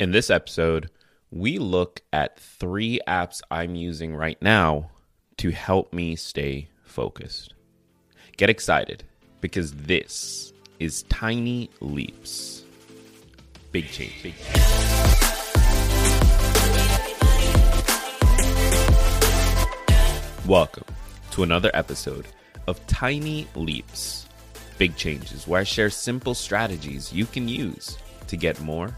In this episode, we look at three apps I'm using right now to help me stay focused. Get excited because this is Tiny Leaps. Big change. Big change. Welcome to another episode of Tiny Leaps. Big changes where I share simple strategies you can use to get more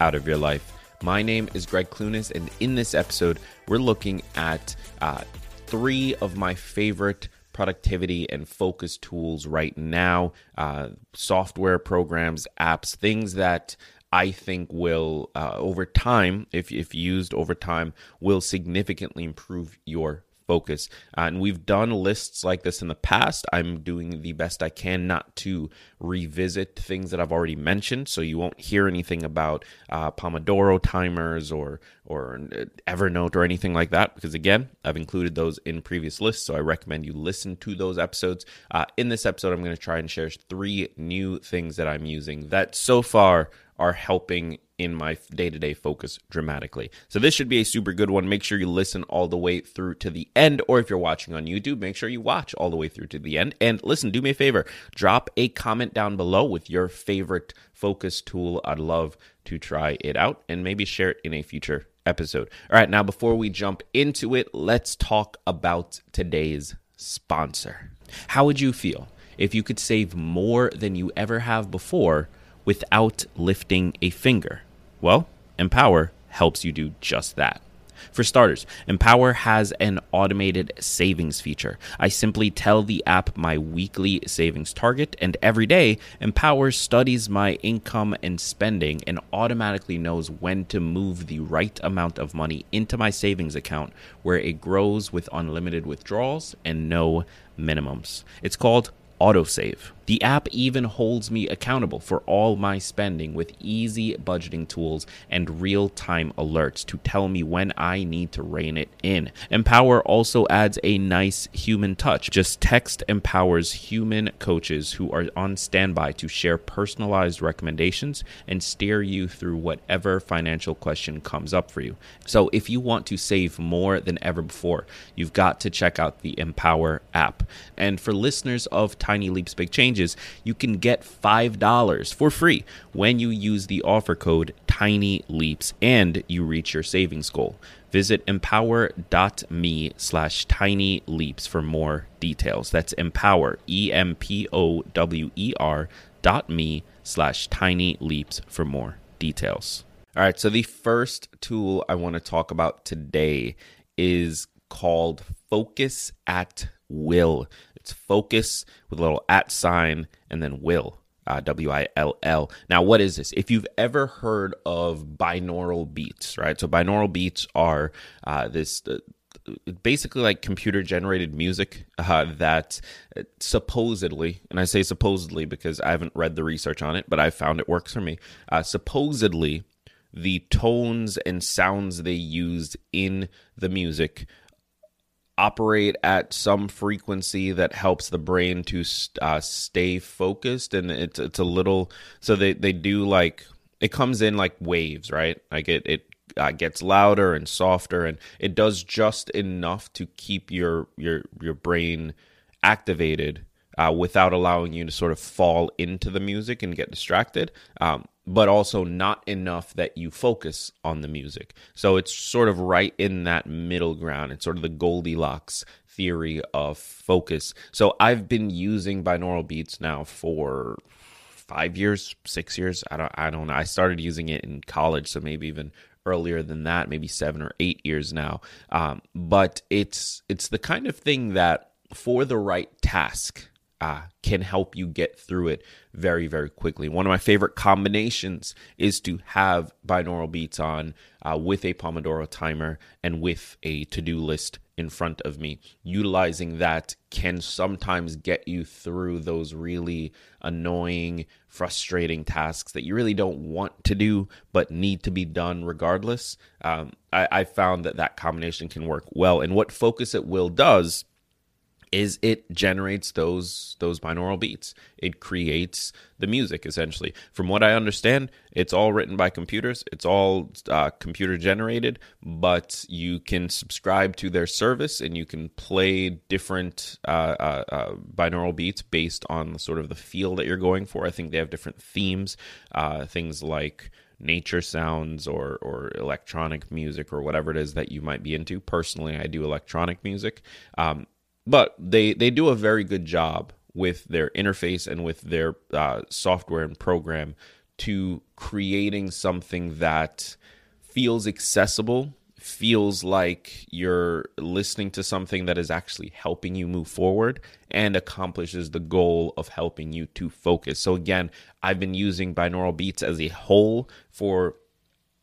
out of your life. My name is Greg Clunis, and in this episode, we're looking at uh, three of my favorite productivity and focus tools right now uh, software programs, apps, things that I think will, uh, over time, if, if used over time, will significantly improve your focus. Uh, and we've done lists like this in the past. I'm doing the best I can not to revisit things that I've already mentioned, so you won't hear anything about uh, Pomodoro timers or or Evernote or anything like that. Because again, I've included those in previous lists, so I recommend you listen to those episodes. Uh, in this episode, I'm going to try and share three new things that I'm using that so far are helping in my day to day focus dramatically. So, this should be a super good one. Make sure you listen all the way through to the end. Or if you're watching on YouTube, make sure you watch all the way through to the end. And listen, do me a favor drop a comment down below with your favorite focus tool. I'd love to try it out and maybe share it in a future episode. All right, now before we jump into it, let's talk about today's sponsor. How would you feel if you could save more than you ever have before without lifting a finger? Well, Empower helps you do just that. For starters, Empower has an automated savings feature. I simply tell the app my weekly savings target, and every day, Empower studies my income and spending and automatically knows when to move the right amount of money into my savings account where it grows with unlimited withdrawals and no minimums. It's called autosave. The app even holds me accountable for all my spending with easy budgeting tools and real time alerts to tell me when I need to rein it in. Empower also adds a nice human touch. Just text Empower's human coaches who are on standby to share personalized recommendations and steer you through whatever financial question comes up for you. So, if you want to save more than ever before, you've got to check out the Empower app. And for listeners of Tiny Leaps Big Changes, changes, you can get $5 for free when you use the offer code Tiny Leaps and you reach your savings goal. Visit empower.me slash tiny leaps for more details. That's empower, E M P O W E R dot me slash tiny leaps for more details. All right, so the first tool I want to talk about today is called Focus at Will. Focus with a little at sign and then will. Uh, w I L L. Now, what is this? If you've ever heard of binaural beats, right? So, binaural beats are uh, this uh, basically like computer generated music uh, that supposedly, and I say supposedly because I haven't read the research on it, but I found it works for me. Uh, supposedly, the tones and sounds they used in the music operate at some frequency that helps the brain to uh, stay focused and it's it's a little so they they do like it comes in like waves right? Like it it uh, gets louder and softer and it does just enough to keep your your your brain activated uh, without allowing you to sort of fall into the music and get distracted. Um, but also not enough that you focus on the music. So it's sort of right in that middle ground. It's sort of the Goldilocks theory of focus. So I've been using binaural beats now for five years, six years. I don't, I don't know. I started using it in college, so maybe even earlier than that, maybe seven or eight years now. Um, but it's it's the kind of thing that for the right task uh, can help you get through it very, very quickly. One of my favorite combinations is to have binaural beats on uh, with a Pomodoro timer and with a to do list in front of me. Utilizing that can sometimes get you through those really annoying, frustrating tasks that you really don't want to do but need to be done regardless. Um, I, I found that that combination can work well. And what Focus at Will does is it generates those those binaural beats. It creates the music essentially. From what i understand it's all written by computers. It's all uh, computer generated but you can subscribe to their service and you can play different uh, uh, uh binaural beats based on sort of the feel that you're going for. I think they have different themes uh, things like nature sounds or or electronic music or whatever it is that you might be into. Personally, I do electronic music, um, but they they do a very good job with their interface and with their uh, software and program to creating something that feels accessible feels like you're listening to something that is actually helping you move forward and accomplishes the goal of helping you to focus. So, again, I've been using binaural beats as a whole for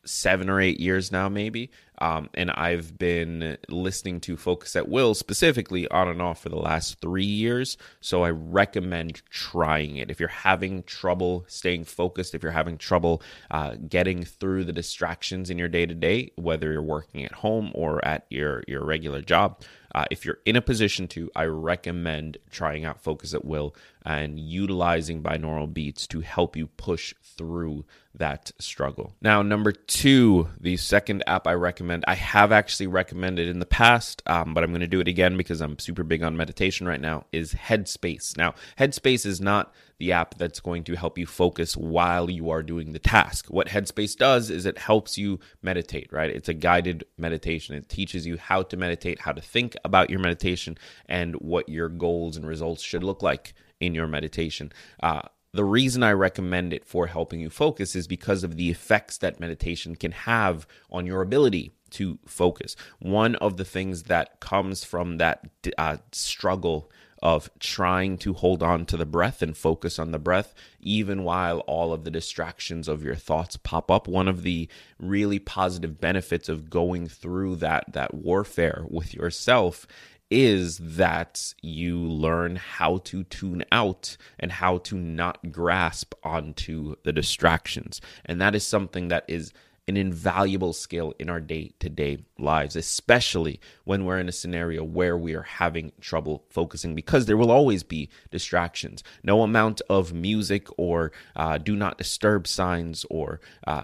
seven or eight years now, maybe. Um, and I've been listening to Focus at Will specifically on and off for the last three years. So I recommend trying it. If you're having trouble staying focused, if you're having trouble uh, getting through the distractions in your day to day, whether you're working at home or at your, your regular job, uh, if you're in a position to, I recommend trying out Focus at Will and utilizing binaural beats to help you push through that struggle. Now, number two, the second app I recommend, I have actually recommended in the past, um, but I'm going to do it again because I'm super big on meditation right now, is Headspace. Now, Headspace is not the app that's going to help you focus while you are doing the task. What Headspace does is it helps you meditate, right? It's a guided meditation. It teaches you how to meditate, how to think about your meditation, and what your goals and results should look like in your meditation. Uh, the reason I recommend it for helping you focus is because of the effects that meditation can have on your ability to focus. One of the things that comes from that uh, struggle of trying to hold on to the breath and focus on the breath, even while all of the distractions of your thoughts pop up. One of the really positive benefits of going through that, that warfare with yourself is that you learn how to tune out and how to not grasp onto the distractions. And that is something that is an invaluable skill in our day to day lives, especially when we're in a scenario where we are having trouble focusing because there will always be distractions. No amount of music or uh, do not disturb signs or uh,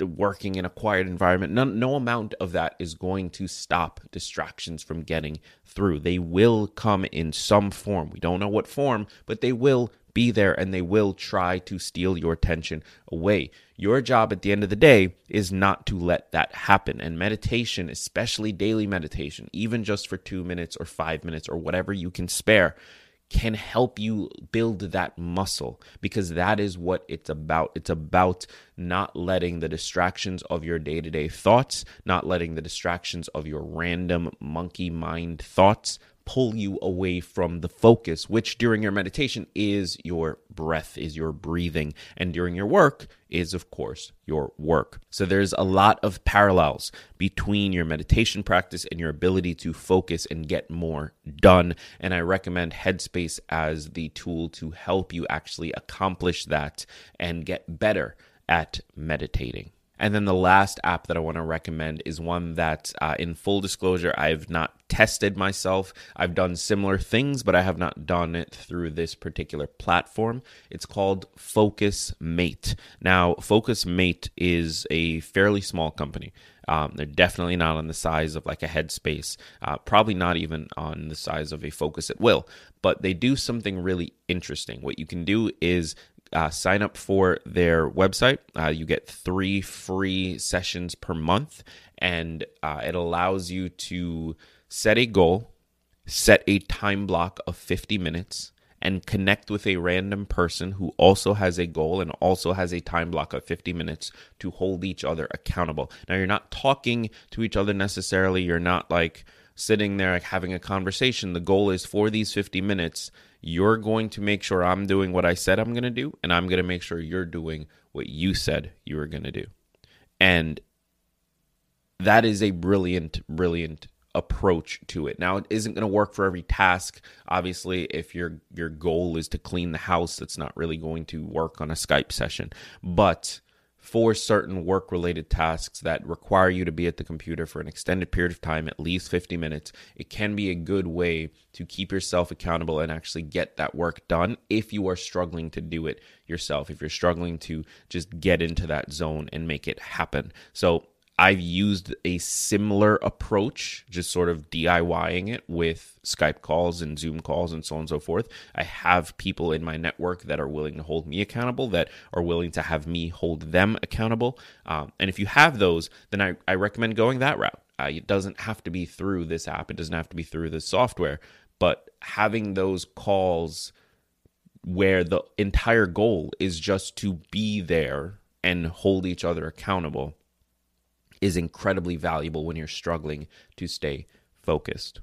working in a quiet environment, no, no amount of that is going to stop distractions from getting through. They will come in some form. We don't know what form, but they will be there and they will try to steal your attention away. Your job at the end of the day is not to let that happen. And meditation, especially daily meditation, even just for two minutes or five minutes or whatever you can spare, can help you build that muscle because that is what it's about. It's about not letting the distractions of your day to day thoughts, not letting the distractions of your random monkey mind thoughts pull you away from the focus, which during your meditation is your breath, is your breathing, and during your work is, of course, your work. So there's a lot of parallels between your meditation practice and your ability to focus and get more done. And I recommend Headspace as the tool to help you actually accomplish that and get better at meditating. And then the last app that I want to recommend is one that, uh, in full disclosure, I've not tested myself. I've done similar things, but I have not done it through this particular platform. It's called Focus Mate. Now, Focus Mate is a fairly small company. Um, they're definitely not on the size of like a Headspace, uh, probably not even on the size of a Focus at Will, but they do something really interesting. What you can do is uh, sign up for their website. Uh, you get three free sessions per month, and uh, it allows you to set a goal, set a time block of 50 minutes, and connect with a random person who also has a goal and also has a time block of 50 minutes to hold each other accountable. Now, you're not talking to each other necessarily, you're not like sitting there like having a conversation. The goal is for these 50 minutes you're going to make sure I'm doing what I said I'm going to do, and I'm going to make sure you're doing what you said you were going to do. And that is a brilliant, brilliant approach to it. Now it isn't going to work for every task. Obviously, if your your goal is to clean the house, that's not really going to work on a Skype session. But for certain work related tasks that require you to be at the computer for an extended period of time, at least 50 minutes, it can be a good way to keep yourself accountable and actually get that work done if you are struggling to do it yourself, if you're struggling to just get into that zone and make it happen. So, I've used a similar approach, just sort of DIYing it with Skype calls and Zoom calls and so on and so forth. I have people in my network that are willing to hold me accountable, that are willing to have me hold them accountable. Um, and if you have those, then I, I recommend going that route. Uh, it doesn't have to be through this app, it doesn't have to be through this software, but having those calls where the entire goal is just to be there and hold each other accountable is incredibly valuable when you're struggling to stay focused.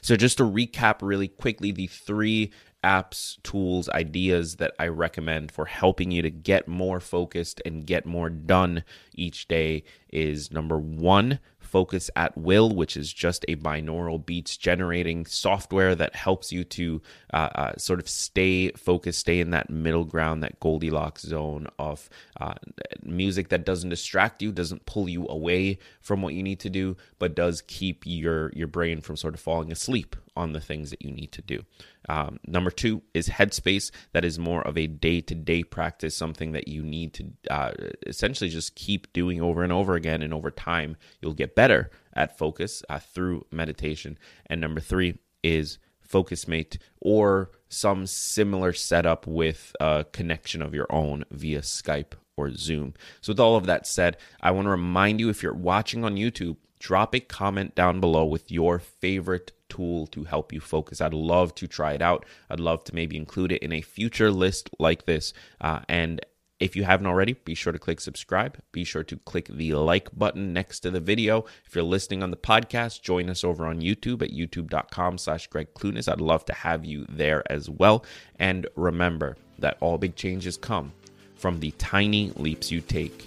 So, just to recap really quickly, the three apps, tools, ideas that I recommend for helping you to get more focused and get more done each day is number one, Focus at Will, which is just a binaural beats generating software that helps you to uh, uh, sort of stay focused, stay in that middle ground, that Goldilocks zone of uh, music that doesn't distract you, doesn't pull you away from what you need to do, but does keep your your brain from sort of falling asleep on the things that you need to do. Um, number two is Headspace. That is more of a day to day practice, something that you need to uh, essentially just keep doing over and over again. And over time, you'll get better at focus uh, through meditation. And number three is FocusMate or some similar setup with a connection of your own via Skype or Zoom. So, with all of that said, I want to remind you if you're watching on YouTube, drop a comment down below with your favorite tool to help you focus. I'd love to try it out. I'd love to maybe include it in a future list like this. Uh, and if you haven't already, be sure to click subscribe. Be sure to click the like button next to the video. If you're listening on the podcast, join us over on YouTube at youtube.com slash Greg Clunis. I'd love to have you there as well. And remember that all big changes come from the tiny leaps you take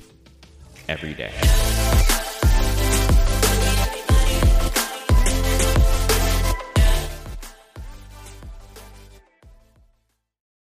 every day.